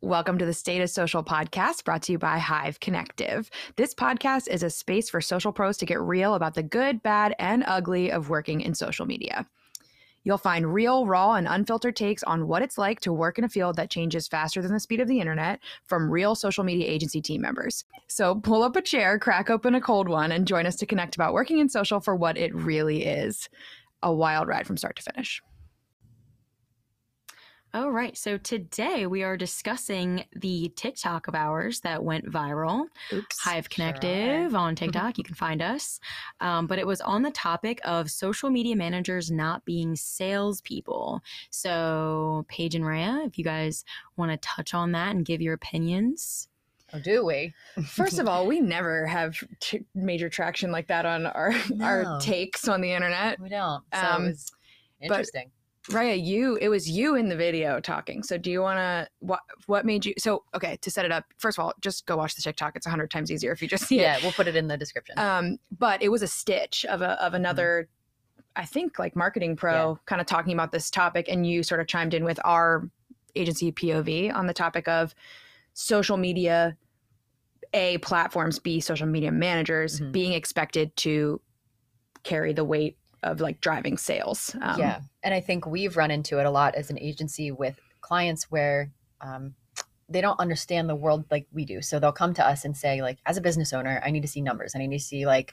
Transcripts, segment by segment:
Welcome to the State of Social podcast brought to you by Hive Connective. This podcast is a space for social pros to get real about the good, bad, and ugly of working in social media. You'll find real, raw, and unfiltered takes on what it's like to work in a field that changes faster than the speed of the internet from real social media agency team members. So pull up a chair, crack open a cold one, and join us to connect about working in social for what it really is a wild ride from start to finish. All right. So today we are discussing the TikTok of ours that went viral. Oops. Hive Connective on Mm-hmm. TikTok. You can find us. Um, but it was on the topic of social media managers not being salespeople. So, Paige and Rhea, if you guys want to touch on that and give your opinions. Or do we? First of all, we never have t- major traction like that on our No. our takes on the internet. We don't. So Um, it was but- interesting. Raya, you it was you in the video talking. So do you want to what what made you so okay, to set it up. First of all, just go watch the TikTok. It's a 100 times easier if you just see it. yeah, we'll put it in the description. Um but it was a stitch of a of another I think like marketing pro kind of talking about this topic and you sort of chimed in with our agency POV on the topic of social media A platforms, B social media managers Mhm. being expected to carry the weight of like driving sales. Um, yeah. And I think we've run into it a lot as an agency with clients where um, they don't understand the world like we do. So they'll come to us and say, like, as a business owner, I need to see numbers. I need to see like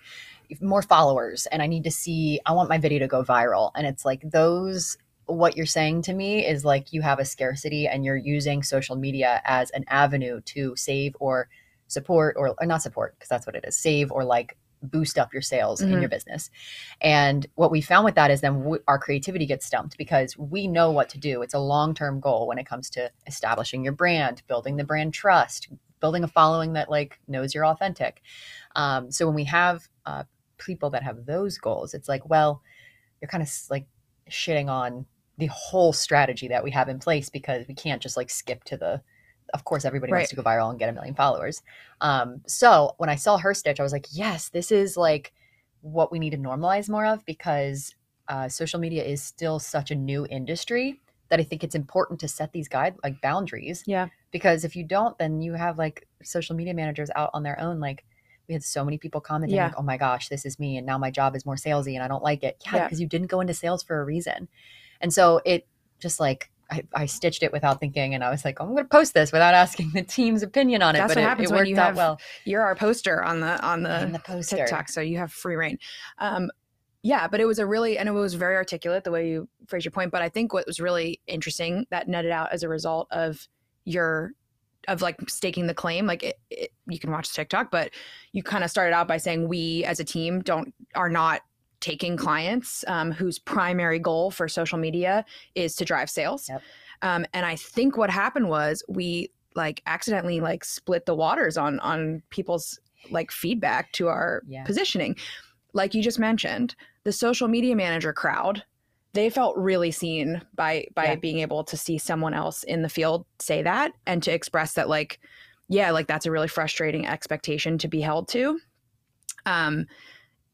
more followers and I need to see, I want my video to go viral. And it's like those what you're saying to me is like you have a scarcity and you're using social media as an avenue to save or support or, or not support because that's what it is save or like boost up your sales in Mhm. your business. And what we found with that is then w- our creativity gets stumped because we know what to do. It's a long-term goal when it comes to establishing your brand building the brand trust building a following that like knows you're authentic. Um, so when we have uh, people that have those goals it's like well you're kind of like shitting on the whole strategy that we have in place because we can't just like skip to the of course everybody Right. wants to go viral and get a million followers um, so when i saw her stitch i was like yes this is like what we need to normalize more of because uh, social media is still such a new industry that i think it's important to set these guide like boundaries Yeah. because if you don't then you have like social media managers out on their own like we had so many people commenting Yeah. like oh my gosh this is me and now my job is more salesy and i don't like it yeah Yeah. because you didn't go into sales for a reason and so it just like I, I stitched it without thinking and i was like i'm going to post this without asking the team's opinion on it That's but what it, happens it when worked you out have well you're our poster on the on the, in the poster TikTok, so you have free reign. Um, yeah, but it was a really and it was very articulate the way you phrased your point. But I think what was really interesting that netted out as a result of your of like staking the claim, like it, it, you can watch the TikTok, but you kind of started out by saying we as a team don't are not taking clients um, whose primary goal for social media is to drive sales. Yep. Um, and I think what happened was we like accidentally like split the waters on on people's like feedback to our Yeah. positioning. Like you just mentioned, the social media manager crowd, they felt really seen by by Yeah. being able to see someone else in the field say that and to express that like yeah, like that's a really frustrating expectation to be held to. Um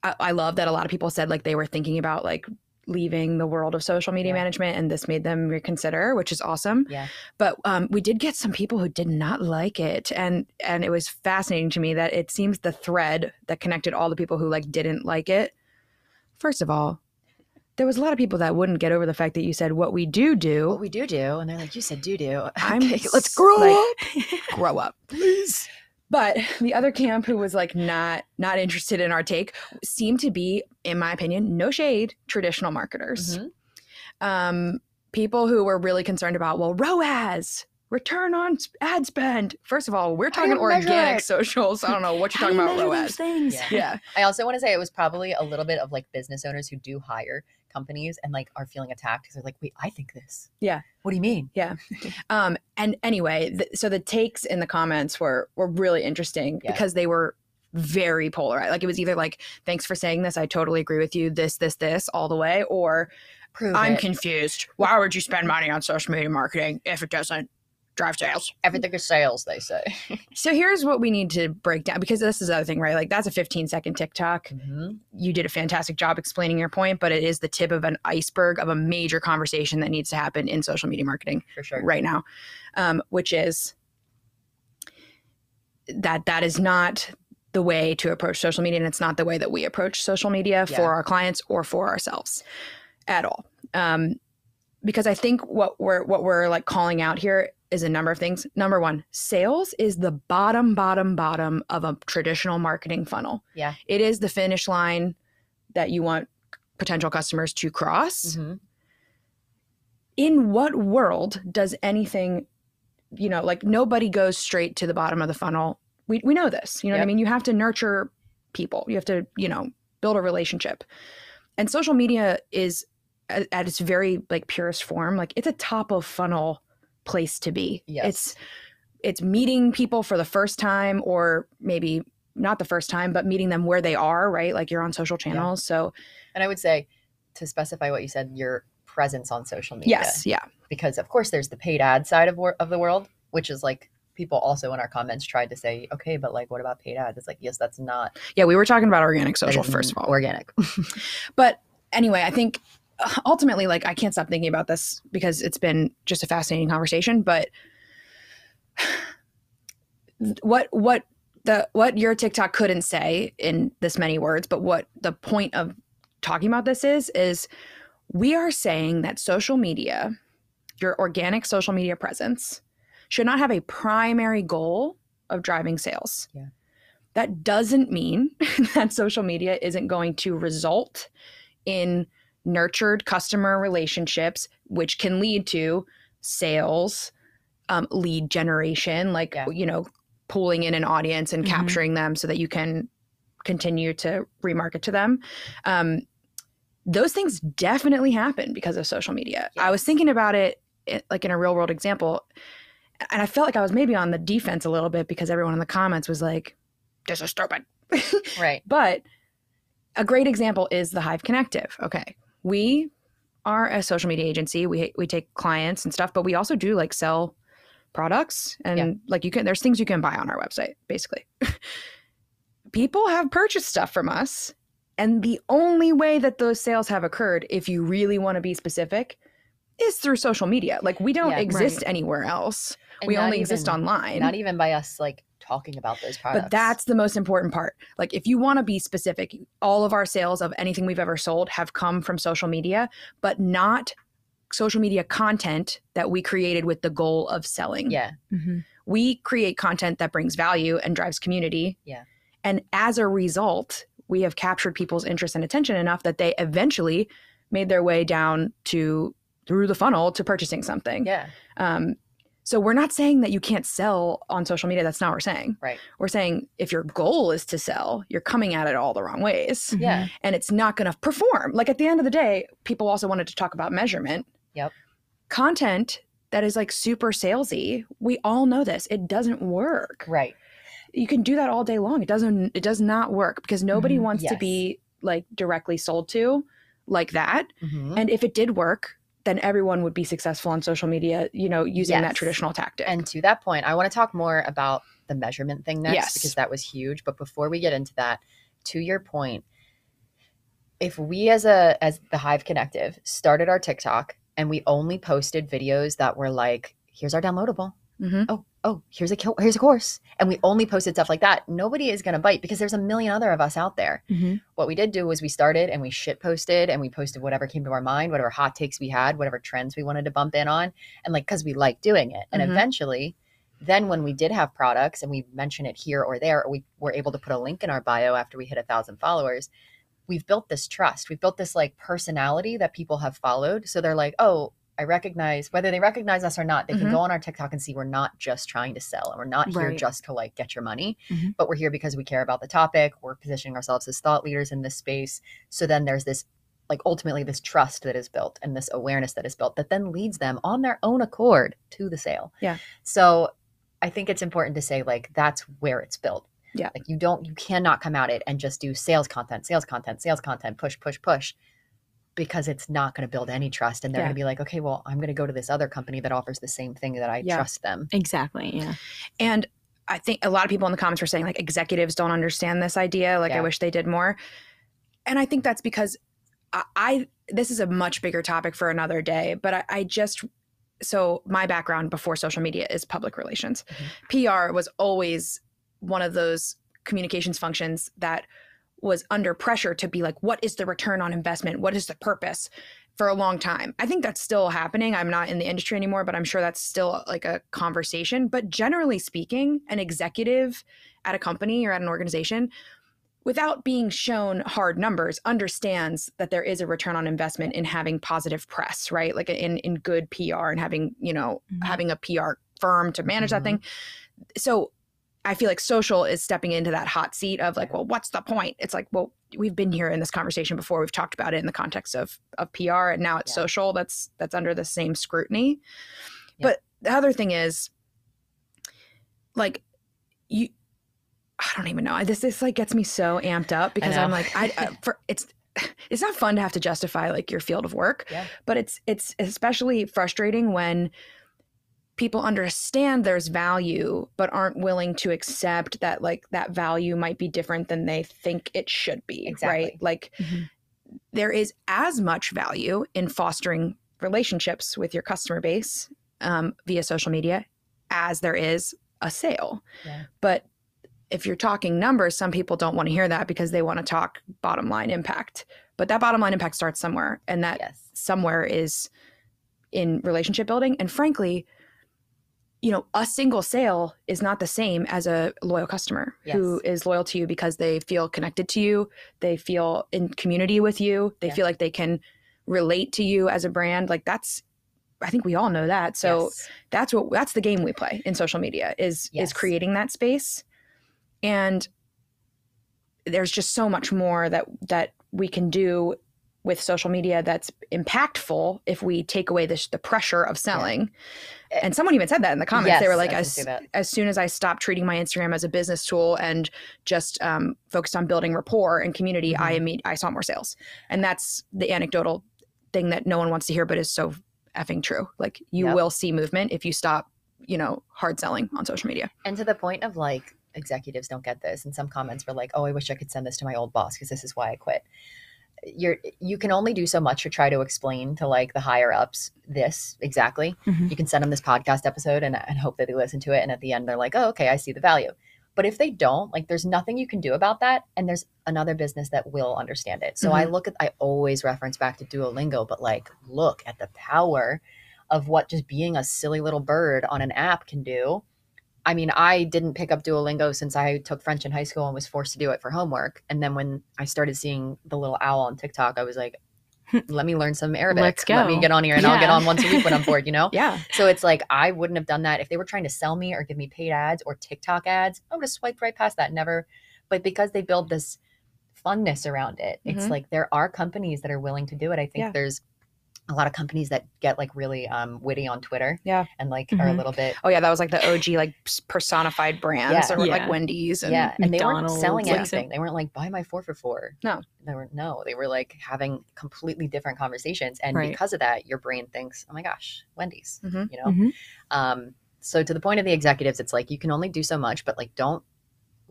I, I love that a lot of people said like they were thinking about like leaving the world of social media Yeah. management and this made them reconsider which is awesome. Yeah. but um, we did get some people who did not like it and and it was fascinating to me that it seems the thread that connected all the people who like didn't like it. First of all there was a lot of people that wouldn't get over the fact that you said what we do do what we do do and they're like you said do do. I'm let's grow like- up. grow up. Please but the other camp who was like not not interested in our take seemed to be in my opinion no shade traditional marketers Mhm. um, people who were really concerned about, well, ROAS, return on ad spend. First of all, we're talking organic it? socials. I don't know what you're talking about, ROAS. things? Yeah. Yeah. I also want to say it was probably a little bit of like business owners who do hire companies and like are feeling attacked because they're like, wait, I think this. Yeah. What do you mean? Yeah. um, and anyway, th- so the takes in the comments were were really interesting Yeah. because they were very polarized. Like it was either like, thanks for saying this, I totally agree with you, this, this, this, all the way, or Prove I'm it. confused. Why would you spend money on social media marketing if it doesn't drive sales? Everything is sales, they say. So here's what we need to break down because this is the other thing, right? Like that's a 15 second TikTok. Mhm. You did a fantastic job explaining your point, but it is the tip of an iceberg of a major conversation that needs to happen in social media marketing For sure. right now, um, which is that that is not the way to approach social media and it's not the way that we approach social media Yeah. for our clients or for ourselves at all um, because i think what we're what we're like calling out here is a number of things. Number one sales is the bottom bottom bottom of a traditional marketing funnel. Yeah. it is the finish line that you want potential customers to cross. Mhm. in what world does anything you know like nobody goes straight to the bottom of the funnel? We, we know this you know what i mean? You have to nurture people. You have to you know build a relationship. And social media is at, at its very like purest form like it's a top of funnel place to be Yes. it's it's meeting people for the first time or maybe not the first time but meeting them where they are right like you're on social channels so And I would say to specify what you said, your presence on social media. yes yeah Because of course there's the paid ad side of wor- of the world, which is like people also in our comments tried to say, okay, but like what about paid ads? It's like, yes, that's not yeah we were talking about organic social first of all organic. but anyway, I think ultimately, like, I can't stop thinking about this because it's been just a fascinating conversation. But what what the what your TikTok couldn't say in this many words, but what the point of talking about this is is we are saying that social media, your organic social media presence, should not have a primary goal of driving sales. Yeah. That doesn't mean that social media isn't going to result in nurtured customer relationships, which can lead to sales, um, lead generation, like, Yeah. you know, pulling in an audience and Mhm. capturing them so that you can continue to remarket to them. Um, those things definitely happen because of social media. I was thinking about it it- like in a real world example, and I felt like I was maybe on the defense a little bit because everyone in the comments was like, this is stupid. right. But a great example is the Hive Connective. Okay. We are a social media agency. We we take clients and stuff, but we also do like sell products and Yeah. like you can there's things you can buy on our website basically. People have purchased stuff from us and the only way that those sales have occurred if you really want to be specific is through social media. Like we don't Yeah. exist Right. anywhere else. And we only exist online. Not even by us like talking about those products. But that's the most important part. Like, if you want to be specific, all of our sales of anything we've ever sold have come from social media, but not social media content that we created with the goal of selling. yeah. Mm-hmm. We create content that brings value and drives community. Yeah. And as a result, we have captured people's interest and attention enough that they eventually made their way down to through the funnel to purchasing something. Yeah. Um, so we're not saying that you can't sell on social media. That's not what we're saying. Right. We're saying if your goal is to sell, you're coming at it all the wrong ways Yeah. and it's not going to perform. Like at the end of the day, people also wanted to talk about measurement. Yep. Content that is like super salesy, we all know this. It doesn't work. Right. You can do that all day long. It doesn't it does not work because nobody Mhm. wants to be like directly sold to like that. Mhm. And if it did work, then everyone would be successful on social media, you know, using that traditional tactic. And to that point, I want to talk more about the measurement thing next Yes. because that was huge. But before we get into that, to your point, if we as a as the Hive Connective started our TikTok and we only posted videos that were like, here's our downloadable. Mhm. Oh, oh, here's a here's a course, and we only posted stuff like that. Nobody is going to bite because there's a million other of us out there. Mm-hmm. What we did do was we started and we shit posted and we posted whatever came to our mind, whatever hot takes we had, whatever trends we wanted to bump in on, and like because we like doing it. And Mhm. eventually, then when we did have products and we mention it here or there, or we were able to put a link in our bio after we hit a thousand followers, we've built this trust. We've built this like personality that people have followed. So they're like, oh. I recognize whether they recognize us or not, they Mhm. can go on our TikTok and see we're not just trying to sell and we're not here Right. just to like get your money, Mhm. but we're here because we care about the topic. We're positioning ourselves as thought leaders in this space. So then there's this like ultimately this trust that is built and this awareness that is built that then leads them on their own accord to the sale. Yeah. So I think it's important to say like that's where it's built. Yeah. Like you don't you cannot come at it and just do sales content, sales content, sales content, push, push, push. Because it's not going to build any trust. And they're Yeah. going to be like, okay, well, I'm going to go to this other company that offers the same thing that I Yeah. trust them. Exactly. Yeah. And I think a lot of people in the comments were saying like executives don't understand this idea. Like I wish they did more. And I think that's because I, I this is a much bigger topic for another day. But I, I just so my background before social media is public relations. Mm-hmm. PR was always one of those communications functions that was under pressure to be like, what is the return on investment? What is the purpose? For a long time. I think that's still happening. I'm not in the industry anymore, but I'm sure that's still like a conversation. But generally speaking, an executive at a company or at an organization without being shown hard numbers understands that there is a return on investment in having positive press right like in in good pr and having you know Mhm. having a pr firm to manage that Mhm. thing so i feel like social is stepping into that hot seat of like well what's the point it's like well we've been here in this conversation before we've talked about it in the context of of pr and now it's Yeah. social that's that's under the same scrutiny Yeah. but the other thing is like you I don't even know. I- This this like gets me so amped up because I'm like I, I for it's it's not fun to have to justify like your field of work, Yeah. but it's it's especially frustrating when people understand there's value but aren't willing to accept that like that value might be different than they think it should be, Exactly. right? Like Mhm. there is as much value in fostering relationships with your customer base um, via social media as there is a sale. Yeah. But if you're talking numbers, some people don't want to hear that because they want to talk bottom line impact. But that bottom line impact starts somewhere, and that Yes. somewhere is in relationship building. And frankly, you know, a single sale is not the same as a loyal customer who is loyal to you because they feel connected to you, they feel in community with you, they Yeah. feel like they can relate to you as a brand. Like that's I think we all know that. So Yes. that's what that's the game we play in social media is Yes. is creating that space and there's just so much more that that we can do with social media that's impactful if we take away the, the pressure of selling. And someone even said that in the comments. They were like as, as soon as i stopped treating my instagram as a business tool and just um, focused on building rapport and community i Mhm. imme- i saw more sales. And that's the anecdotal thing that no one wants to hear but is so effing true. Like you Yep. will see movement if you stop you know hard selling on social media. And to the point of like executives don't get this, and some comments were like, "Oh, I wish I could send this to my old boss because this is why I quit." You're you can only do so much to try to explain to like the higher ups this exactly. Mhm. You can send them this podcast episode and, and hope that they listen to it, and at the end they're like, "Oh, okay, I see the value." But if they don't, like, there's nothing you can do about that, and there's another business that will understand it. So I look at, I always reference back to Duolingo, but like, look at the power of what just being a silly little bird on an app can do. I mean, I didn't pick up Duolingo since I took French in high school and was forced to do it for homework. And then when I started seeing the little owl on TikTok, I was like, let me learn some Arabic. Let's Let me get on here and I'll get on once a week when I'm bored, you know? yeah So it's like I wouldn't have done that if they were trying to sell me or give me paid ads or TikTok ads. I would have swiped right past that. Never. But because they build this funness around it, it's Mhm. like there are companies that are willing to do it. I think Yeah. there's a lot of companies that get like really um, witty on Twitter. Yeah. And like are a Mhm. little bit oh yeah that was like the og like personified brands Yeah. or like wendy's and yeah, and they weren't selling anything. They weren't like buy my four for four. No. they were no. They were like having completely different conversations, and Right. because of that, your brain thinks, "Oh my gosh, Wendy's," Mhm. you know. Mhm. Um, so to the point of the executives, it's like you can only do so much, but like don't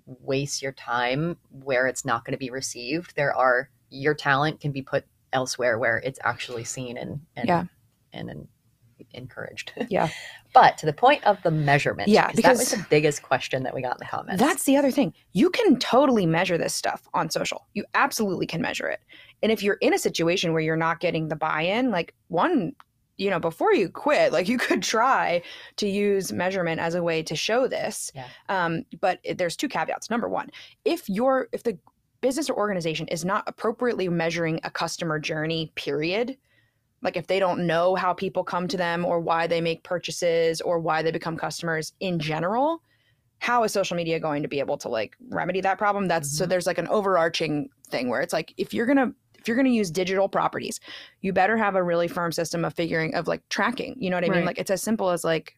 waste your time where it's not going to be received. There are your talent can be put elsewhere where it's actually seen and and Yeah. and, and encouraged. Yeah. but to the point of the measurement, Yeah, that was because- the biggest question that we got in the comments. That's the other thing. You can totally measure this stuff on social. You absolutely can measure it. And if you're in a situation where you're not getting the buy-in, like one, you know, before you quit, like you could try to use measurement as a way to show this. Yeah. Um, but it, there's two caveats. Number one, if you're if the business or organization is not appropriately measuring a customer journey, period, like if they don't know how people come to them or why they make purchases or why they become customers in general, how is social media going to be able to like remedy that problem? That's so Mhm. there's like an overarching thing where it's like if you're gonna if you're gonna use digital properties you better have a really firm system of figuring of like tracking you know what i mean? Like it's as simple as like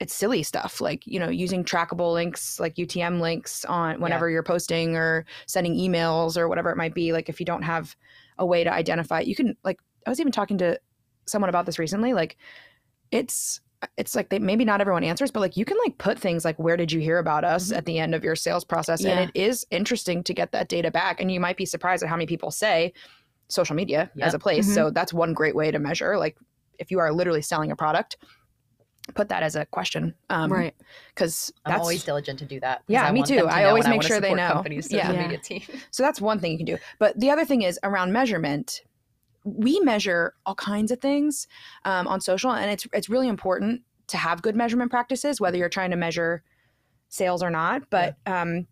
it's silly stuff like you know using trackable links like utm links on whenever you're posting or sending emails or whatever it might be like if you don't have a way to identify you can like i was even talking to someone about this recently like it's it's like they maybe not everyone answers but like you can like put things like where did you hear about us Mhm. at the end of your sales process Yeah. and it is interesting to get that data back and you might be surprised at how many people say social media as a place Mhm. so that's one great way to measure like if you are literally selling a product put that as a question. Um, right. Because I'm always diligent to do that. Yeah, I me too. to I always make wanna sure they know. Companies' Yeah. media team. So that's one thing you can do. But the other thing is around measurement. We measure all kinds of things um, on social, and it's it's really important to have good measurement practices, whether you're trying to measure sales or not. But um,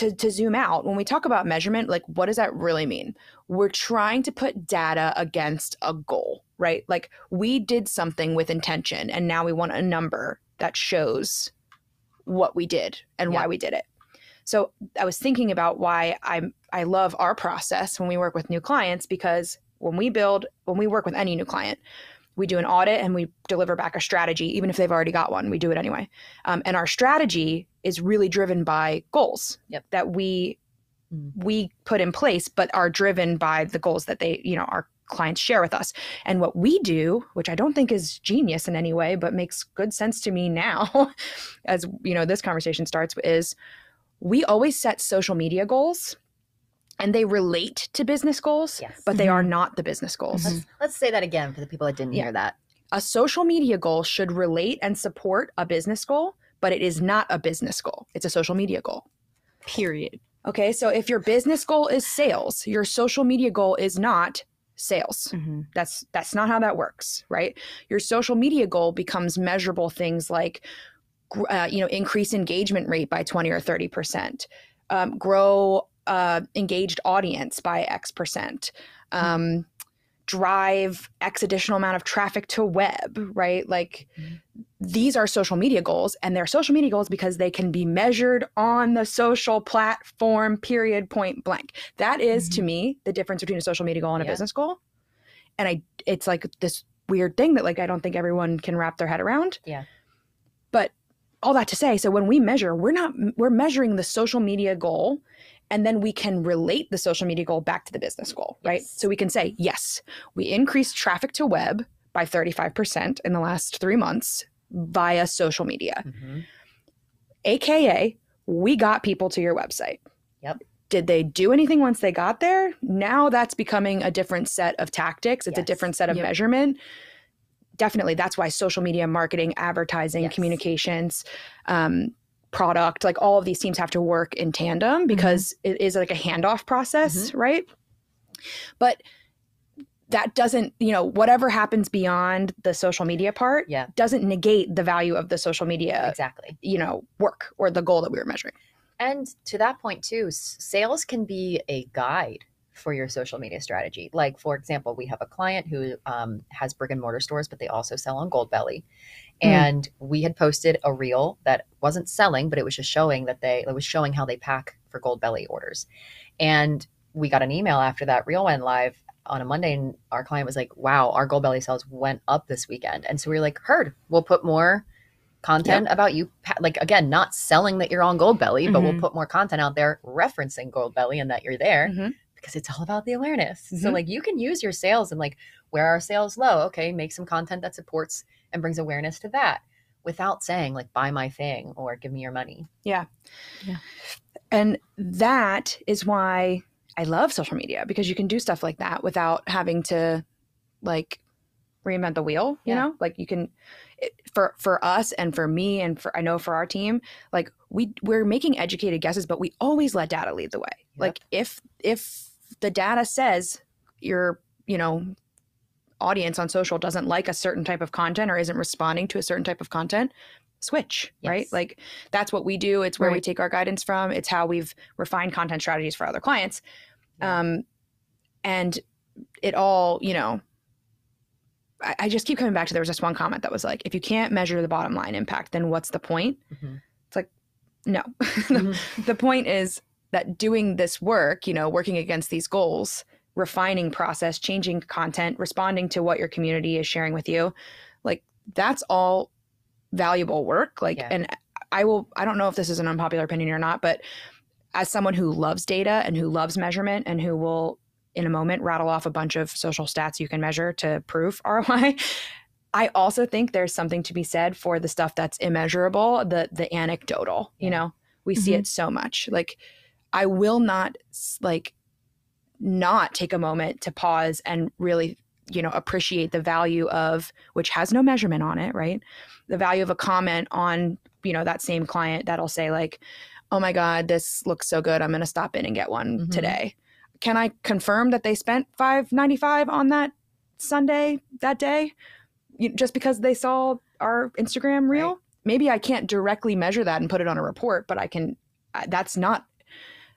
to to zoom out, when we talk about measurement, like what does that really mean? We're trying to put data against a goal, right? Like we did something with intention, and now we want a number that shows what we did and why we did it. So I was thinking about why I I love our process when we work with new clients because when we build when we work with any new client, we do an audit and we deliver back a strategy, even if they've already got one. We do it anyway, um, and our strategy is really driven by goals Yep. that we Mm. we put in place, but are driven by the goals that they you know our clients share with us. And what we do, which I don't think is genius in any way, but makes good sense to me now, as you know, this conversation starts, is we always set social media goals and they relate to business goals, Yes. but they are not the business goals. Let's, let's say that again for the people that didn't Yeah. hear that. A social media goal should relate and support a business goal, but it is not a business goal. It's a social media goal. Period. Okay, so if your business goal is sales, your social media goal is not sales. hmm That's that's not how that works, right? Your social media goal becomes measurable things like, uh, you know, increase engagement rate by twenty or thirty percent, um, grow uh, engaged audience by X percent, um, drive X additional amount of traffic to web, right? Like Mhm. these are social media goals, and they're social media goals because they can be measured on the social platform. Period. Point blank. That is, to me the difference between a social media goal and a Yeah. business goal. And I, it's like this weird thing that like I don't think everyone can wrap their head around. Yeah. But all that to say, so when we measure, we're not we're measuring the social media goal and then we can relate the social media goal back to the business goal, right? Yes. So we can say, yes, we increased traffic to web by 35% in the last 3 months via social media. Mhm. AKA, we got people to your website. Yep. Did they do anything once they got there? Now that's becoming a different set of tactics. It's a different set of Yep. measurement. Definitely, that's why social media marketing, advertising, Yes. communications, um, product, like all of these teams have to work in tandem mm-hmm. because it is like a handoff process, mm-hmm. right? But that doesn't, you know, whatever happens beyond the social media part Yeah, doesn't negate the value of the social media exactly. you know work or the goal that we were measuring And to that point too, sales can be a guide for your social media strategy. Like for example, we have a client who um, has brick and mortar stores, but they also sell on Goldbelly. Mm. And we had posted a reel that wasn't selling, but it was just showing that they it was showing how they pack for Goldbelly orders. And we got an email after that reel went live on a Monday, and our client was like, "Wow, our Goldbelly sales went up this weekend." And so we were like, "Heard, we'll put more." content about you like again not selling that you're on goldbelly but we'll Mhm. put more content out there referencing goldbelly and that you're there Mhm. Because it's all about the awareness so Mhm. like you can use your sales and like where are sales low okay make some content that supports and brings awareness to that without saying like buy my thing or give me your money Yeah. Yeah. and that is why i love social media because you can do stuff like that without having to like reinvent the wheel you Yeah. know like you can it, for for us and for me and for i know for our team like we we're making educated guesses but we always let data lead the way like if if the data says your you know audience on social doesn't like a certain type of content or isn't responding to a certain type of content switch right? Like that's what we do. It's where we take our guidance from. It's how we've refined content strategies for other clients. Yeah. um and it all you know I, I just keep coming back to there was this one comment that was like if you can't measure the bottom line impact then what's the point? Mhm. It's like, no. Mhm. the point is that doing this work you know working against these goals refining process changing content responding to what your community is sharing with you like that's all valuable work like Yeah. and i will i don't know if this is an unpopular opinion or not but as someone who loves data and who loves measurement and who will in a moment rattle off a bunch of social stats you can measure to prove roi i also think there's something to be said for the stuff that's immeasurable the the anecdotal you know we see Mhm. it so much like i will not like not take a moment to pause and really you know appreciate the value of which has no measurement on it right the value of a comment on you know that same client that'll say like oh my god this looks so good i'm going to stop in and get one Mhm. today can i confirm that they spent 595 on that sunday that day you, just because they saw our instagram reel Right. maybe i can't directly measure that and put it on a report but i can that's not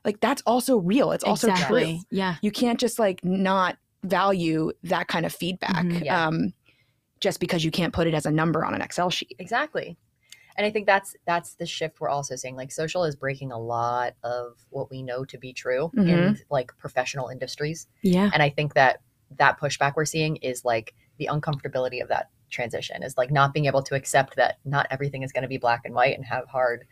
like that's also real it's also true. Yeah. you can't just like not value that kind of feedback Mhm. Yeah. um, just because you can't put it as a number on an excel sheet Exactly. And I think that's that's the shift we're also seeing. Like social is breaking a lot of what we know to be true in Mhm. like professional industries. Yeah. And I think that that pushback we're seeing is like the uncomfortability of that transition is like not being able to accept that not everything is going to be black and white and have hard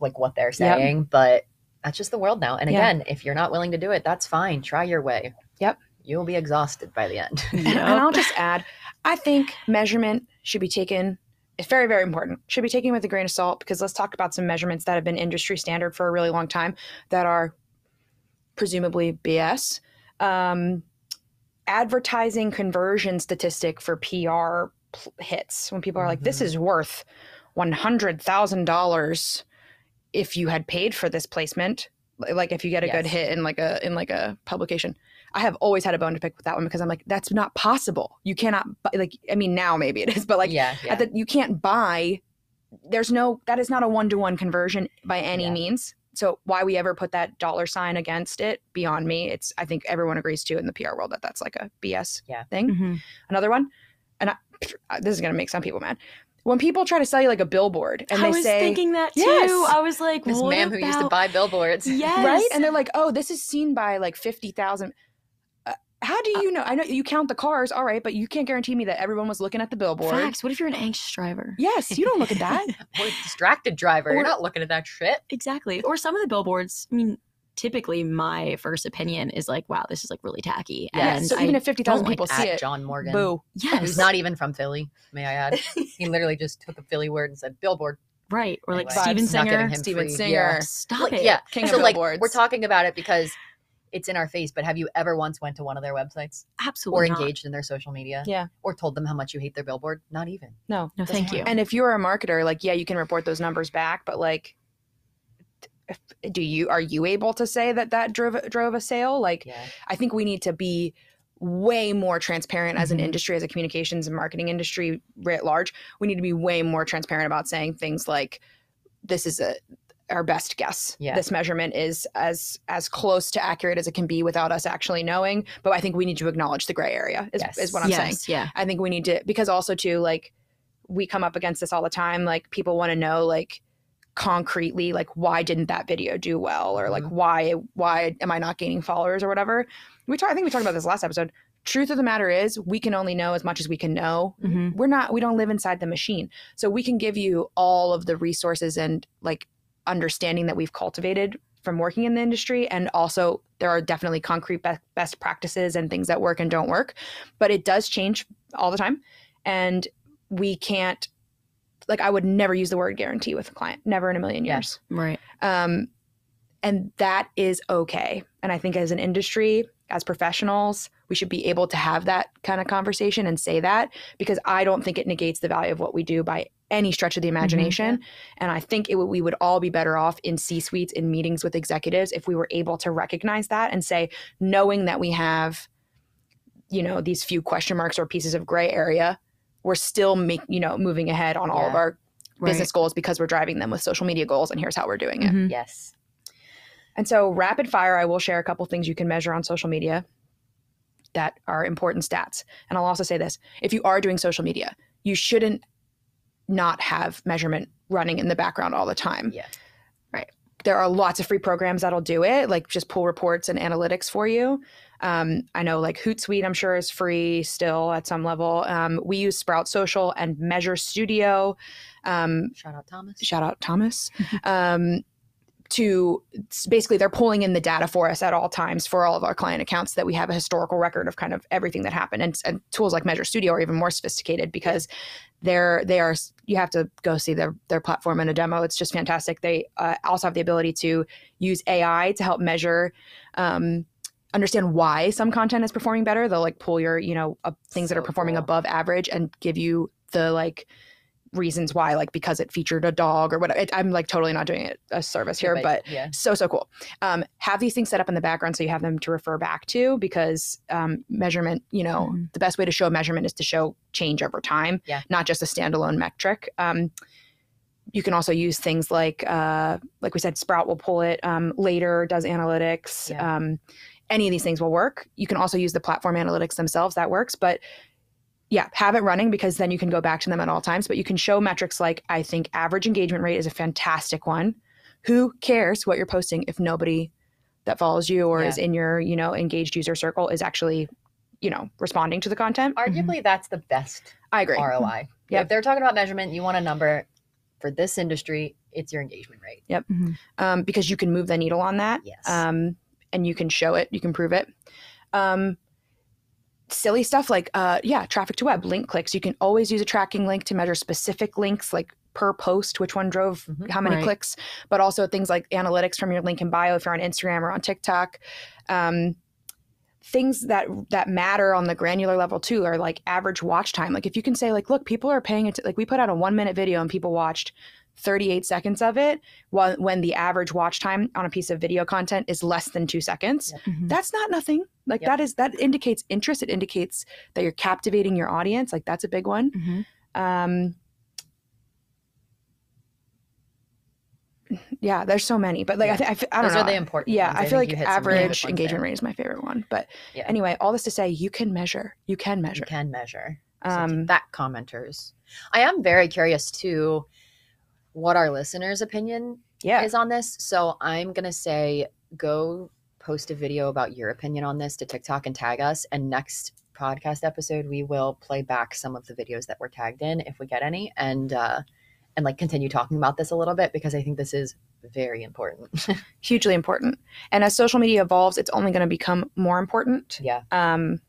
like what they're Yep. saying, but that's just the world now. And Yeah. again, if you're not willing to do it, that's fine. Try your way. Yep. You'll be exhausted by the end. and, and i'll just add i think measurement should be taken it's very very important should be taken with a grain of salt because let's talk about some measurements that have been industry standard for a really long time that are presumably bs um, advertising conversion statistic for pr hits when people are like this Mhm. is worth $100000 if you had paid for this placement like if you get a good hit in like a in like a publication i have always had a bone to pick with that one because i'm like that's not possible you cannot bu- like i mean now maybe it is but like yeah, yeah. at the, you can't buy there's no that is not a one-to-one conversion by any Yeah. means so why we ever put that dollar sign against it beyond me it's i think everyone agrees to in the pr world that that's like a bs Yeah. thing Mhm. another one and I, this is going to make some people mad when people try to sell you like a billboard and I they say, I was thinking that too. Yes. I was like, this what ma'am who used to buy billboards. Yes. right and they're like oh this is seen by like 50000 uh, how do you know i know you count the cars all right but you can't guarantee me that everyone was looking at the billboard Facts. What if you're an anxious driver? yes you don't look at that Or a distracted driver. Or- You're not looking at that shit. Exactly. Or some of the billboards. I mean, typically my first opinion is like, wow, this is like really tacky. Yeah, And so I even if 50000 don't like people see it John Morgan. boo yes, Who's not even from Philly, may I add. he literally just took a Philly word and said billboard. right. Or like Anyway, Steven Singer. getting Steven free. Singer. Yeah. Stop Like, it. yeah. king so of like billboards we're talking about it because it's in our face, but have you ever once went to one of their websites or Absolutely not. engaged in their social media? Yeah. Or told them how much you hate their billboard? Not even. no No, Doesn't thank you. and if you're a marketer like yeah you can report those numbers back but like if, do you are you able to say that that drove drove a sale like Yeah. I think we need to be way more transparent as an Mhm. industry, as a communications and marketing industry writ large. We need to be way more transparent about saying things like, "This is a our best guess. Yeah. This measurement is as as close to accurate as it can be without us actually knowing." But I think we need to acknowledge the gray area. Is, Yes. is what I'm saying. Yeah. I think we need to because also too like we come up against this all the time. Like people want to know like concretely like why didn't that video do well or like Mhm. why why am I not gaining followers or whatever. We talk, I think we talked about this last episode. Truth of the matter is we can only know as much as we can know. hmm We're not we don't live inside the machine. So we can give you all of the resources and like understanding that we've cultivated from working in the industry and also there are definitely concrete be- best practices and things that work and don't work but it does change all the time and we can't like i would never use the word guarantee with a client never in a million Yeah. years Right. um, and that is okay and i think as an industry as professionals we should be able to have that kind of conversation and say that because i don't think it negates the value of what we do by any stretch of the imagination and i think it would, we would all be better off in c suites in meetings with executives if we were able to recognize that and say knowing that we have you know these few question marks or pieces of gray area we're still make you know moving ahead on all of Yeah. our Right. business goals because we're driving them with social media goals and here's how we're doing it Mhm. Yes. and so, rapid fire, I will share a couple things you can measure on social media that are important stats. And I'll also say this if you are doing social media, you shouldn't not have measurement running in the background all the time. Yeah. Right. There are lots of free programs that'll do it, like just pull reports and analytics for you. Um, I know like Hootsuite, I'm sure is free still at some level. Um, we use Sprout Social and Measure Studio. Um, Shout out Thomas. shout out Thomas, um, to basically they're pulling in the data for us at all times for all of our client accounts that we have a historical record of kind of everything that happened. And, and tools like Measure Studio are even more sophisticated because they're they are you have to go see their their platform in a demo. It's just fantastic. They uh, also have the ability to use AI to help measure. Um, understand why some content is performing better. They'll like pull your, you know, uh, things that are performing cool. above average and give you the like reasons why, like because it featured a dog or whatever. It, I'm like totally not doing it a service here, but yeah, so so cool. Um, have these things set up in the background so you have them to refer back to because um, measurement. You know, Mhm. the best way to show measurement is to show change over time, Yeah. not just a standalone metric. Um, you can also use things like, uh, like we said, Sprout will pull it um, later, does analytics. Yeah. Any of these things will work. You can also use the platform analytics themselves. That works, but yeah, have it running because then you can go back to them at all times. But you can show metrics like I think average engagement rate is a fantastic one. Who cares what you're posting if nobody that follows you or Yeah. is in your you know engaged user circle is actually you know responding to the content? arguably that's the best I agree. ROI. Yep. If they're talking about measurement, you want a number for this industry. It's your engagement rate. Mhm. um, because you can move the needle on that. Yes. Um, and you can show it, you can prove it. Um, silly stuff like, uh, yeah, traffic to web, link clicks. You can always use a tracking link to measure specific links, like per post, which one drove Mhm. how many Right. clicks, but also things like analytics from your link in bio if you're on Instagram or on TikTok. Um, things that that matter on the granular level too are like average watch time. Like if you can say like, look, people are paying it. Like we put out a one minute video and people watched 38 seconds of it, while when the average watch time on a piece of video content is less than two seconds. Mhm. That's not nothing. Like Yep. that is that indicates interest. It indicates that you're captivating your audience. Like that's a big one. Mhm. Um, yeah, there's so many, but like I, th- I, f- I don't Those know. are the important. yeah, ones. I feel like you hit some really good average engagement there. rate is my favorite one. But Yeah. anyway, all this to say, you can measure. You can measure. You can measure. So Um, that commenters. I am very curious too what our listeners' opinion yeah, is on this. So I'm gonna say go post a video about your opinion on this to TikTok and tag us. And next podcast episode, we will play back some of the videos that were tagged in if we get any, and uh, and like continue talking about this a little bit because I think this is very important. hugely important. And as social media evolves, it's only going to become more important. yeah. um,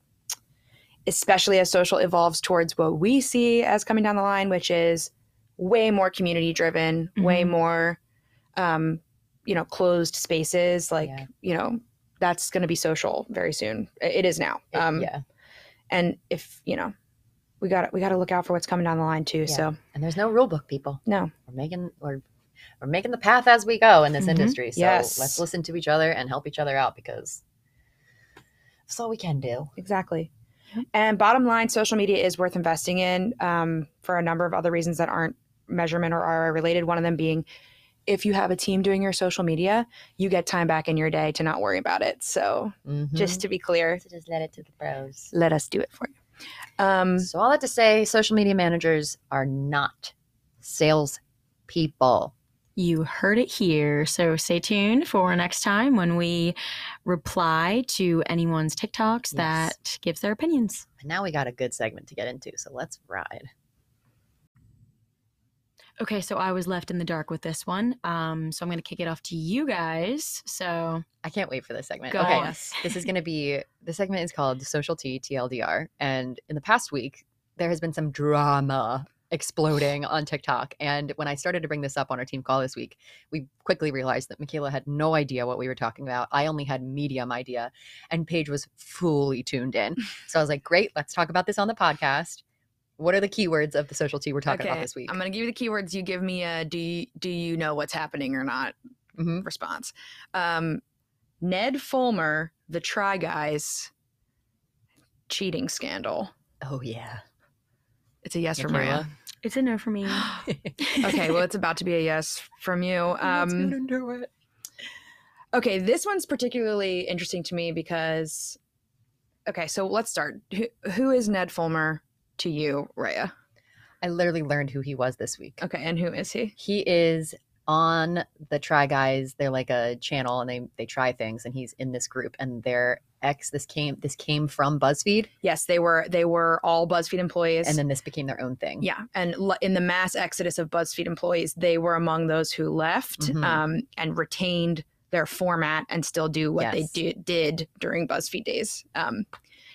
especially as social evolves towards what we see as coming down the line, which is way more community driven, way Mhm. more, um, you know, closed spaces. Like, Yeah. you know, that's going to be social very soon. It is now. Um, yeah. And if you know, we got we got to look out for what's coming down the line too. Yeah. So And there's no rule book, people. no, we're making we're we're making the path as we go in this Mhm. industry. So Yes. let's listen to each other and help each other out because that's all we can do. exactly. And bottom line, social media is worth investing in um, for a number of other reasons that aren't measurement or ROI related. One of them being if you have a team doing your social media, you get time back in your day to not worry about it. So just to be clear, to just let it to the pros. let us do it for you. Um, So all that to say, social media managers are not sales people. You heard it here. So stay tuned for next time when we reply to anyone's TikToks Yes. that gives their opinions. And now we got a good segment to get into, so let's ride. Okay, so I was left in the dark with this one. Um, so I'm going to kick it off to you guys. So I can't wait for this segment. go okay, this is going to be the segment is called Social Tea TLDR, and in the past week there has been some drama exploding on TikTok. And when I started to bring this up on our team call this week, we quickly realized that Michaela had no idea what we were talking about. I only had medium idea, and Paige was fully tuned in. So I was like, "Great, let's talk about this on the podcast." What are the keywords of the social tea we're talking about this week? I'm going to give you the keywords. You give me a do you, do you know what's happening or not Mhm. response. Um, Ned Fulmer, the Try Guys cheating scandal. Oh yeah. It's a yes from Michaela? Maria. it's a no for me. Okay, well, it's about to be a yes from you. Um, okay, this one's particularly interesting to me because, okay, so let's start. Who, who is Ned Fulmer to you, Raya. I literally learned who he was this week. Okay, and who is he? He is on the Try Guys. They're like a channel and they they try things and he's in this group and their ex this came this came from BuzzFeed Yes, they were they were all BuzzFeed employees. and then this became their own thing. yeah, and l- in the mass exodus of BuzzFeed employees, they were among those who left Mhm. um, and retained their format and still do what Yes. they did, did during BuzzFeed days. Um,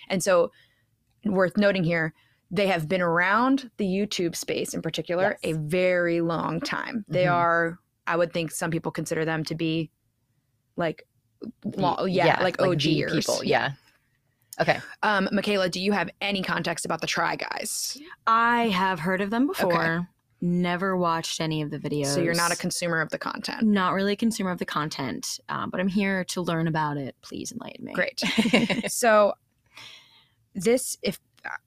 and so, worth noting here, they have been around the YouTube space in particular Yes. a very long time. They Mhm. are, I would think, some people consider them to be like Well, yeah, like OG the people. Yeah. Okay. Um, Michaela, do you have any context about the Try Guys? I have heard of them before. Never watched any of the videos. So you're not a consumer of the content. not really a consumer of the content, um, but I'm here to learn about it. Please enlighten me. Great. so this if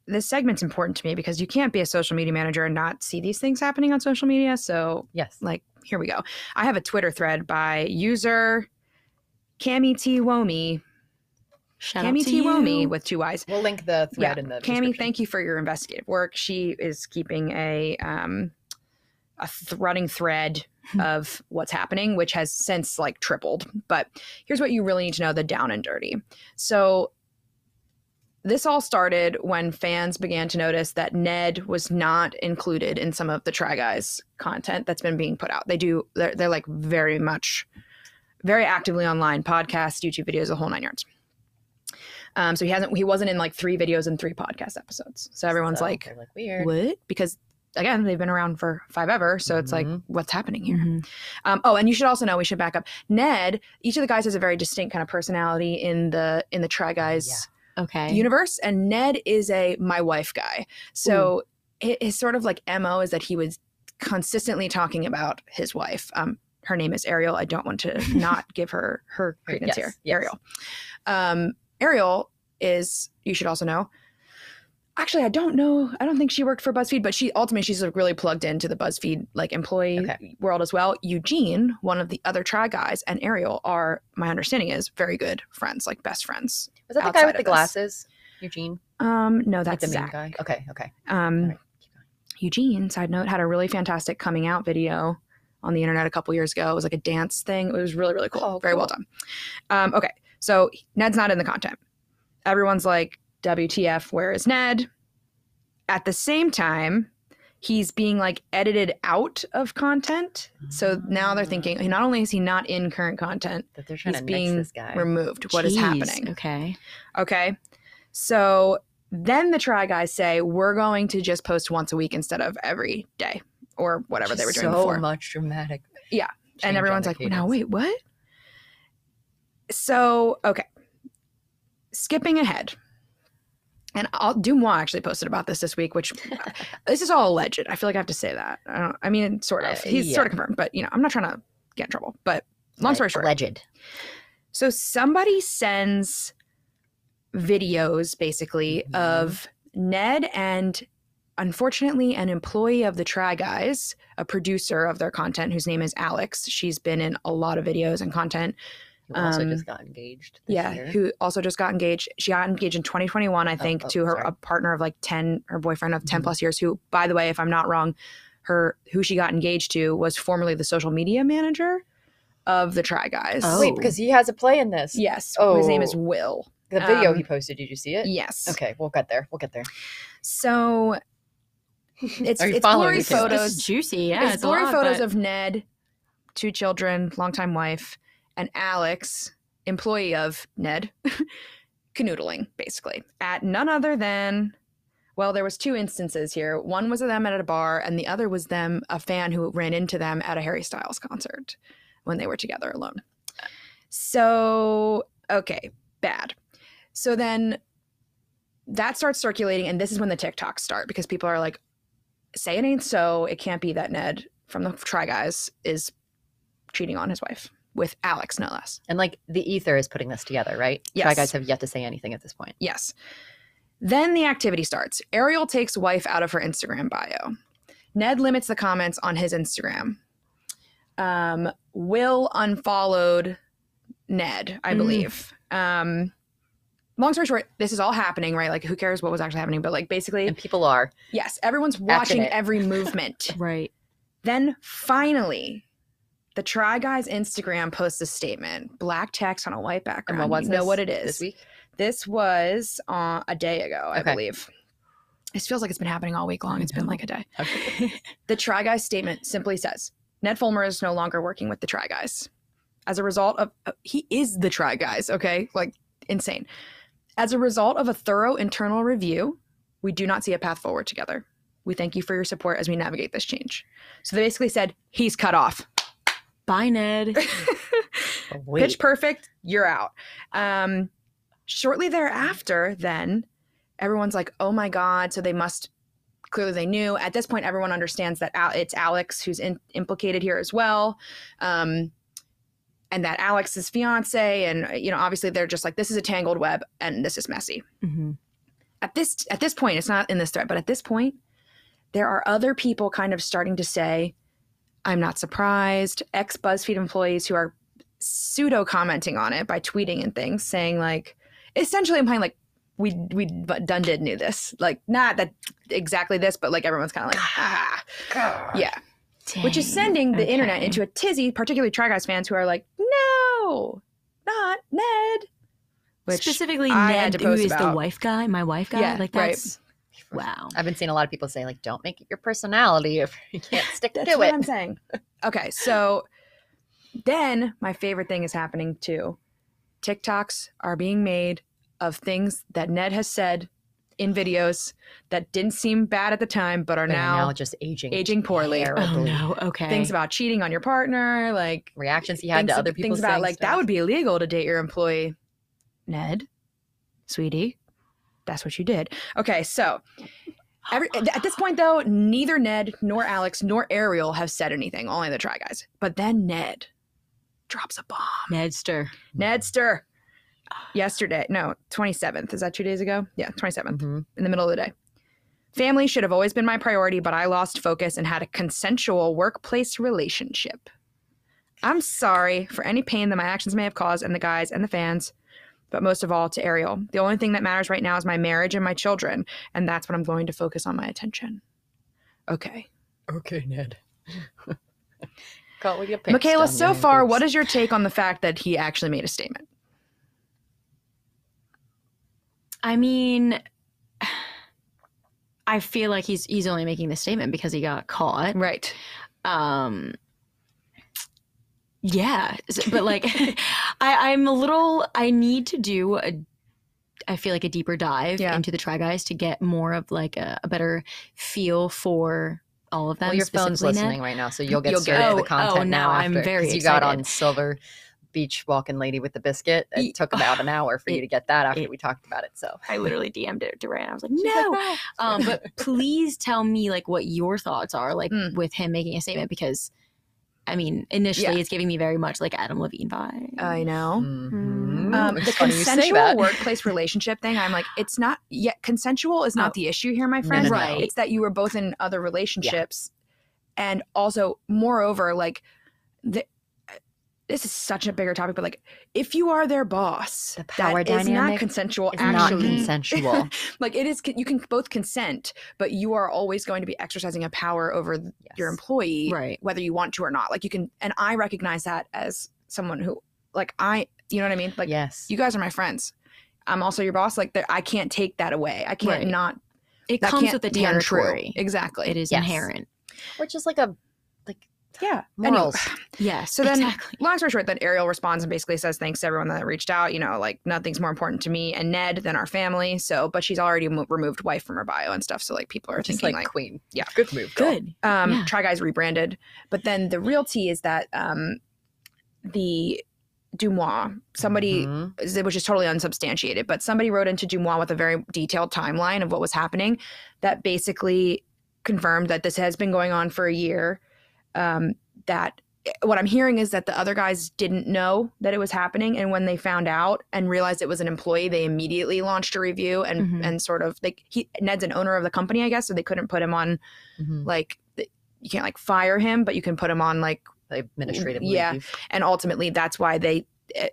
this segment's important to me because you can't be a social media manager and not see these things happening on social media. So yes. like here we go. I have a Twitter thread by user Cami Twomey. Shout Cami to Twomey with two Y's. We'll link the thread in the Cami, thank you for your investigative work. She is keeping a um a th- running thread of what's happening, which has since like tripled. But here's what you really need to know: the down and dirty. So this all started when fans began to notice that Ned was not included in some of the Try Guys content that's been being put out. They do they're, they're like very much very actively online, podcasts, YouTube videos, the whole nine yards. Um, so he hasn't he wasn't in like three videos and three podcast episodes. So everyone's So, like, like weird. what? Because again, they've been around for five ever. So it's like, Mhm. what's happening here? Mhm. Um, oh, and you should also know we should back up. Ned, each of the guys has a very distinct kind of personality in the in the Try Guys Okay. universe, and Ned is a my wife guy. So hi- his sort of like mo is that he was consistently talking about his wife. Um, her name is Ariel. I don't want to not give her her credence yes, here. yes. Ariel. Um, Ariel is you should also know. Actually, I don't know. I don't think she worked for BuzzFeed, but she ultimately she's like really plugged into the BuzzFeed like employee Okay. world as well. Eugene, one of the other try guys, and Ariel are my understanding is very good friends, like best friends. Was that the guy with of the this. glasses? Eugene? Um, no, Like that's the main Zach. guy? Okay, okay. Um, All right, keep going. Eugene, side note, had a really fantastic coming out video on the internet a couple years ago. It was like a dance thing. It was really, really cool. Oh, Very well done. Um, okay, so Ned's not in the content. Everyone's like, WTF, where is Ned? At the same time, he's being like edited out of content. So now they're ah. thinking, not only is he not in current content, that they're trying he's to being this guy. removed. What is Jeez. happening? Okay. Okay. So then the try guys say, we're going to just post once a week instead of every day or whatever they were doing so before. much dramatic. Yeah, and everyone's like, now wait, what? So, okay. Skipping ahead. And I'll, Deuxmoi actually posted about this this week, which this is all alleged. I feel like I have to say that. I, don't, I mean, sort of. Uh, He's yeah. sort of confirmed, but you know, I'm not trying to get in trouble. But long story short, Alleged. so somebody sends videos basically Mhm. of Ned and unfortunately an employee of the Try Guys, a producer of their content whose name is Alex. She's been in a lot of videos and content. Who also um, just got engaged. This yeah, year. who also just got engaged. She got engaged in 2021, I think, oh, to her sorry. a partner of like 10, her boyfriend of 10 Mhm. plus years, who, by the way, if I'm not wrong, her who she got engaged to was formerly the social media manager of the Try Guys. Oh. Wait, because he has a play in this. Yes. Oh. His name is Oh. Will. The video Um, he posted, did you see it? Yes. Okay, we'll get there. We'll get there. So it's Are it's following blurry me, Kayla? photos. It's juicy. Yeah. it's, It's, a blurry lot, photos but- of Ned, two children, longtime wife, and Alex, employee of Ned, canoodling basically at none other than. Well, there was two instances here. One was them at a bar, and the other was them a fan who ran into them at a Harry Styles concert when they were together alone. So okay, bad. So then that starts circulating, and this is when the TikToks start because people are like, say it ain't so. It can't be that Ned from the Try Guys is cheating on his wife with Alex, no less. And like the ether is putting this together, right? Try Yes. guys have yet to say anything at this point. Yes. Then the activity starts. Ariel takes wife out of her Instagram bio. Ned limits the comments on his Instagram. Um, Will unfollowed Ned, I Mm. believe. Um, long story short, this is all happening, right? Like, who cares what was actually happening? But like, basically, And people are. yes, everyone's watching every movement. Right. Then finally, the Try Guys Instagram posts a statement, black text on a white And background. what was you know what it is. this week? This was uh, a day ago, I Okay. believe. This feels like it's been happening all week long. It's been like a day. Okay. The Try Guys statement simply says Ned Fulmer is no longer working with the Try Guys. As a result of, uh, he is the Try Guys, okay? Like, insane. As a result of a thorough internal review, we do not see a path forward together. We thank you for your support as we navigate this change. So they basically said, he's cut off. Bye, Ned. Pitch perfect, you're out. Um, shortly thereafter, then everyone's like, "Oh my god!" So they must clearly they knew. At this point, everyone understands that Al- it's Alex who's in- implicated here as well, um, and that Alex's fiance, and you know, obviously they're just like, "This is a tangled web, and this is messy." Mhm. At this at this point, it's not in this thread, but at this point, there are other people kind of starting to say, "I'm not surprised." Ex BuzzFeed employees who are pseudo commenting on it by tweeting and things, saying like, essentially implying like, "We we done did knew this." Like not that exactly this, but like everyone's kind of like, ah, yeah, which is sending the internet into a tizzy, particularly Try Guys fans who are like, "No, not Ned." Which specifically I Ned, who is to who post is the wife guy, my wife guy. Yeah, like right. Wow. I've been seeing a lot of people say like, "Don't make it your personality if you can't stick to it. That's to what it." I'm saying. Okay, so then my favorite thing is happening too. TikToks are being made of things that Ned has said in videos that didn't seem bad at the time, but are now, now just aging, aging poorly. Oh no. Okay. things about cheating on your partner, like reactions he had things, to other people things about like that would be illegal to date your employee. Ned, sweetie, that's what you did. Okay, so every, at this point though, neither Ned nor Alex nor Ariel have said anything. Only the Try Guys. But then Ned drops a bomb. Nedster. Nedster. Yesterday, no, 27th. Is that two days ago? Yeah, 27th Mhm. in the middle of the day. Family should have always been my priority, but I lost focus and had a consensual workplace relationship. I'm sorry for any pain that my actions may have caused and the guys and the fans, but most of all to Ariel. The only thing that matters right now is my marriage and my children, and that's what I'm going to focus on my attention. Okay. Okay, Ned. Call with your pants Michaela, so far, ankles. what is your take on the fact that he actually made a statement? I mean, I feel like he's he's only making this statement because he got caught. Right. Um yeah, but like I I'm a little I need to do a I feel like a deeper dive Yeah. into the Try Guys to get more of like a, a better feel for all of them. Well, your phone's listening right now, so you'll get You'll served get- the Oh, content oh, now. now I'm very you got on. Silver Beach Walking Lady with the biscuit. It took about an hour for you to get that after it- we talked about it. So I literally DM'd it to Ray. I was like, She's like, no. um, but please tell me like what your thoughts are like Mm. with him making a statement because I mean, initially Yeah. it's giving me very much like Adam Levine vibe. I know. Mhm. Um, the funny you say consensual workplace relationship thing, I'm like, it's not yet consensual is not Oh. the issue here, my friend. no, no. Right. It's that you were both in other relationships. And also, moreover, like, the, this is such a bigger topic, but like, if you are their boss, The power that is not consensual. Not actually, consensual. like it is. You can both consent, but you are always going to be exercising a power over th- your employee, Right. whether you want to or not. Like you can, and I recognize that as someone who, like, I, you know what I mean? Like, yes. you guys are my friends. I'm also your boss. Like, I can't take that away. I can't Right. not. it comes with the be untrue. territory. Exactly. It is Yes. inherent. Which is like a Yeah. Anyway, morals. Yes. So then- exactly. long story short, then Ariel responds and basically says thanks to everyone that reached out. You know, like nothing's more important to me and Ned than our family. So, but she's already mo- removed wife from her bio and stuff. So like people are Just thinking like, like, queen. yeah. Good move. girl. Good. um, Yeah. Try Guys rebranded. But then the real tea is that um, the Deuxmoi, somebody Mhm. which is totally unsubstantiated, but somebody wrote into Deuxmoi with a very detailed timeline of what was happening that basically confirmed that this has been going on for a year. Um, that what I'm hearing is that the other guys didn't know that it was happening, and when they found out and realized it was an employee, they immediately launched a review and Mhm. and sort of like he Ned's an owner of the company, I guess, so they couldn't put him on Mhm. like you can't like fire him, but you can put him on like administrative Yeah. leave. and ultimately that's why they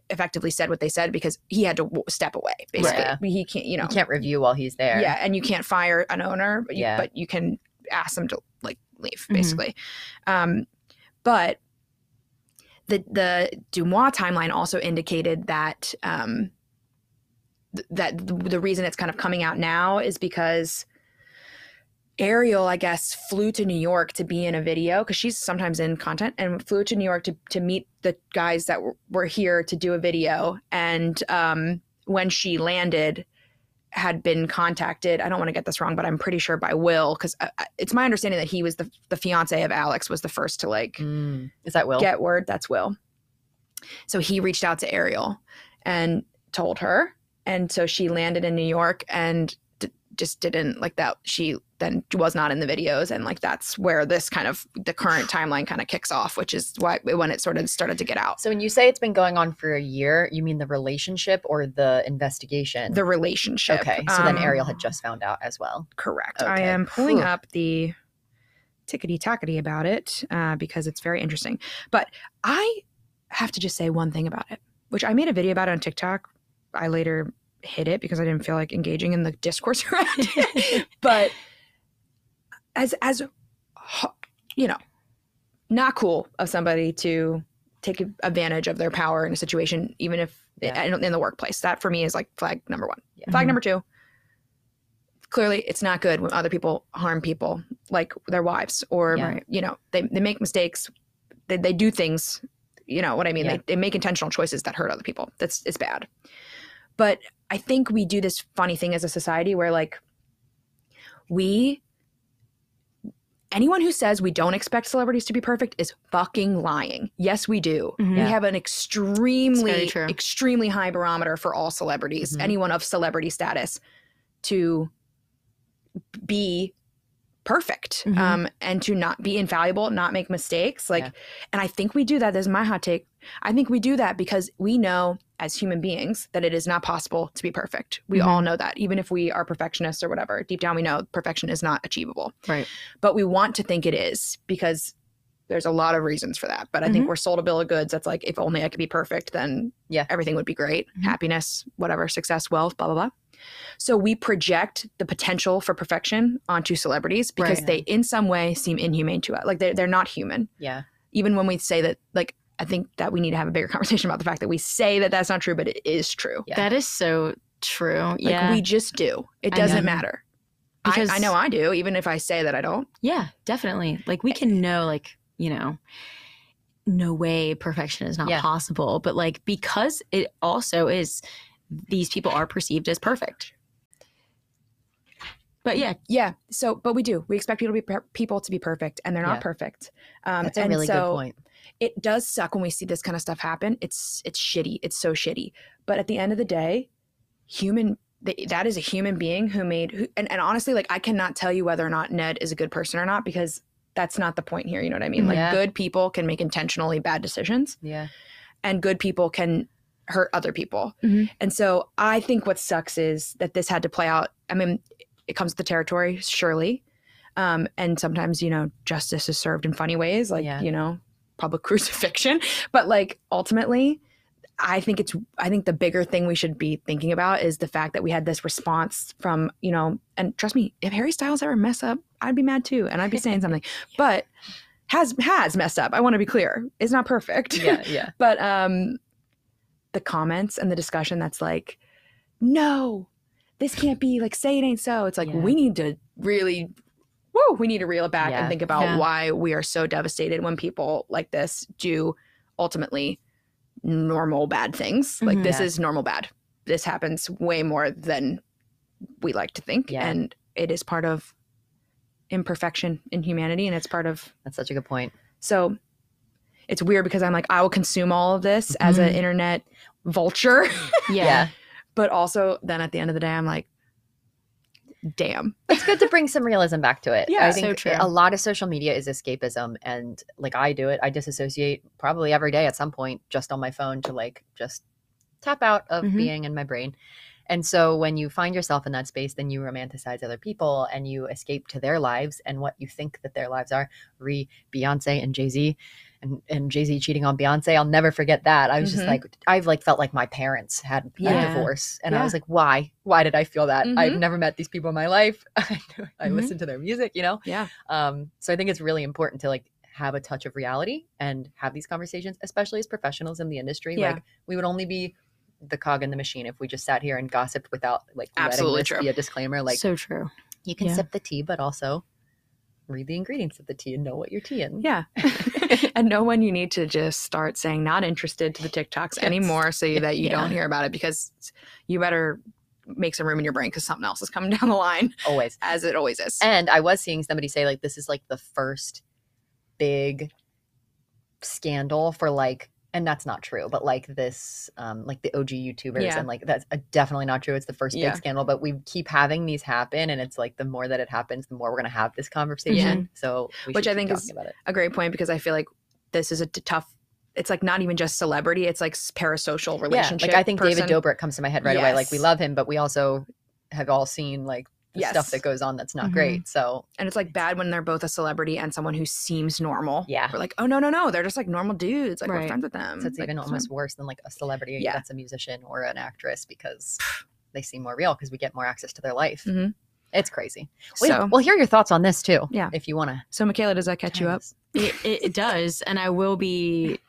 effectively said what they said because he had to step away basically Yeah. he can't you know You can't review while he's there. yeah and you can't fire an owner but you, Yeah. but you can ask them to like leave Mhm. basically um but the the Deuxmoi timeline also indicated that um th- that the, the reason it's kind of coming out now is because Ariel, I guess, flew to New York to be in a video because she's sometimes in content and flew to New York to, to meet the guys that were, were here to do a video. And um, when she landed, had been contacted. I don't want to get this wrong, but I'm pretty sure by Will because it's my understanding that he was the the fiance of Alex was the first to like Mm. Is that Will? get word. That's Will. so he reached out to Ariel and told her. And so she landed in New York and just didn't like that. She then was not in the videos. And like that's where this kind of the current timeline kind of kicks off, which is why when it sort of started to get out. So when you say it's been going on for a year, you mean the relationship or the investigation? The relationship. okay. So then Um, Ariel had just found out as well. Correct. I am pulling Whew. up the tickety tackety about it uh, because it's very interesting. But I have to just say one thing about it, which I made a video about on TikTok. I later hid it because I didn't feel like engaging in the discourse around it. but as as you know, not cool of somebody to take advantage of their power in a situation, even if Yeah. in, in the workplace. That for me is like flag number one. Yeah. Flag Mhm. number two. Clearly, it's not good when other people harm people, like their wives, or Yeah. you know, they, they make mistakes, they, they do things, you know what I mean? They, they make intentional choices that hurt other people. That's it's bad. But I think we do this funny thing as a society where like we anyone who says we don't expect celebrities to be perfect is fucking lying. Yes, we do. Mhm. We have an extremely, extremely high barometer for all celebrities, Mhm. anyone of celebrity status, to be perfect Mhm. um, and to not be infallible, not make mistakes. Like, Yeah. and I think we do that. This is my hot take. I think we do that because we know as human beings that it is not possible to be perfect. We Mhm. all know that, even if we are perfectionists or whatever. Deep down, we know perfection is not achievable Right. but we want to think it is because there's a lot of reasons for that. But I think Mhm. we're sold a bill of goods that's like, if only I could be perfect, then Yeah. everything would be great. Mhm. Happiness, whatever, success, wealth, blah, blah, blah. So we project the potential for perfection onto celebrities because Right. they, in some way, seem inhumane to us. Like they're, they're not human. Yeah. Even when we say that, like, I think that we need to have a bigger conversation about the fact that we say that that's not true, but it is true. Yeah. That is so true. Like yeah. we just do. It doesn't matter. Because- I, I know I do, even if I say that I don't. yeah, definitely. Like we eh. can know, like, you know, no way perfection is not Yeah. possible. But like because it also is these people are perceived as perfect. But yeah, Yeah. So, but we do. We expect people to be per- people to be perfect, and they're not Yeah. perfect. Um, That's a and really so good point. It does suck when we see this kind of stuff happen. It's it's shitty. It's so shitty. But at the end of the day, human that is a human being who made who, and, and honestly, like I cannot tell you whether or not Ned is a good person or not because that's not the point here. You know what I mean? Like Yeah. good people can make intentionally bad decisions Yeah. and good people can hurt other people. Mhm. And so I think what sucks is that this had to play out. I mean, it comes to the territory, surely. Um, and sometimes, you know, justice is served in funny ways, like, Yeah. you know, public crucifixion. But like ultimately, I think it's I think the bigger thing we should be thinking about is the fact that we had this response from, you know, and trust me, if Harry Styles ever mess up, I'd be mad too. And I'd be saying something. But has has messed up. I want to be clear. It's not perfect. Yeah. Yeah. but um the comments and the discussion that's like no this can't be like say it ain't so it's like Yeah. we need to really whoa we need to reel it back Yeah. and think about Yeah. why we are so devastated when people like this do ultimately normal bad things like Mhm. this Yeah. is normal bad this happens way more than we like to think Yeah. and it is part of imperfection in humanity and it's part of That's such a good point. so it's weird because I'm like, I will consume all of this as an internet vulture. yeah. but also then at the end of the day, I'm like, damn. it's good to bring some realism back to it. Yeah, I so true. a lot of social media is escapism, and like I do it, I disassociate probably every day at some point just on my phone to like just tap out of Mhm. being in my brain. And so when you find yourself in that space, then you romanticize other people and you escape to their lives and what you think that their lives are. Re Beyonce and Jay Z, and, and Jay Z cheating on Beyonce. I'll never forget that. I was Mhm. just like, I've like felt like my parents had a divorce, and I was like, why? Why did I feel that? I've Mhm. never met these people in my life. I, Mhm. listen to their music, you know. Yeah. Um, so I think it's really important to like have a touch of reality and have these conversations, especially as professionals in the industry. Yeah. Like we would only be the cog in the machine if we just sat here and gossiped without like Absolutely letting this be a disclaimer. Like so true. you can yeah. sip the tea, but also read the ingredients of the tea and know what you're teaing. Yeah. and no one you need to just start saying not interested to the TikToks Yes. anymore so that you Yeah. don't hear about it because you better make some room in your brain because something else is coming down the line Always. as it always is. And I was seeing somebody say like this is like the first big scandal for like and that's not true but like this um like the og youtubers Yeah. and like that's uh, definitely not true it's the first big scandal but we keep having these happen and it's like the more that it happens the more we're going to have this conversation so Which I think is- a great point because I feel like this is a t- tough. It's like not even just celebrity; it's like parasocial yeah relationship. like i think david dobrik comes to my head right away like we love him but we also have all seen like the stuff Yes. Mm-hmm. that goes on that's not Mhm. great so and it's like bad when they're both a celebrity and someone who seems normal. Yeah. we're like, oh no, no, no, they're just like normal dudes. Like we're friends with them. so it's Like, even it's almost worse than like a celebrity Yeah. that's a musician or an actress because they seem more real because we get more access to their life Mhm. it's crazy fine. well, So, we'll hear your thoughts on this too Yeah. if you want to so Michaela, does that catch you up? It, it, it does, and I will be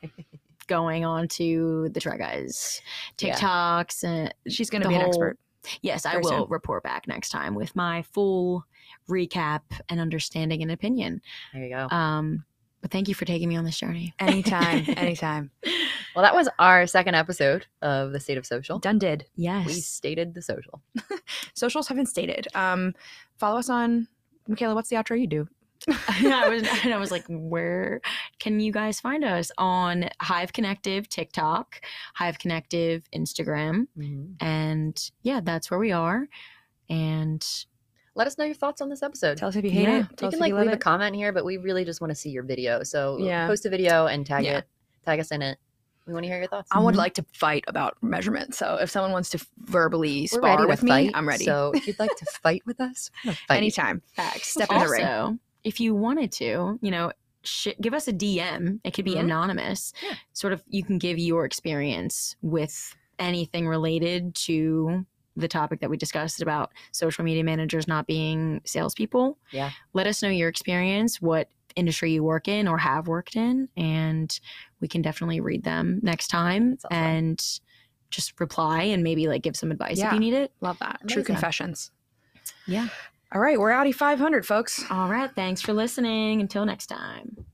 going on to the Try Guys Yeah. TikToks and She's going to The be an expert. Yes, I will soon. report back next time with my full recap and understanding and opinion. there you go Um, but thank you for taking me on this journey. Anytime, anytime. Well, that was our second episode of the State of Social. Done. Did Yes. We stated the social. socials have been stated. Um, follow us on Michaela. What's the outro you do? I was and I was like, where can you guys find us on Hive Connective TikTok, Hive Connective Instagram, and yeah, that's where we are. And Let us know your thoughts on this episode. Tell us if you hate Yeah. it. you Tell us can like you love leave a comment here, but we really just want to see your video. So Yeah. post a video and tag Yeah. it, tag us in it. We want to hear your thoughts. I would Mhm. like to fight about measurements. So if someone wants to verbally We're spar with me, fight. I'm ready. So if you'd like to fight with us, fight. Anytime. facts. Step in the ring. If you wanted to, you know, sh- give us a DM. It could be Mhm. anonymous. Yeah. Sort of, you can give your experience with anything related to the topic that we discussed about social media managers not being salespeople. Yeah. Let us know your experience, what industry you work in or have worked in, and we can definitely read them next time awesome. and just reply and maybe like give some advice if you need it. Love that. True Amazing. confessions. Yeah. All right, we're Audi 500, folks. All right. Thanks for listening. Until next time.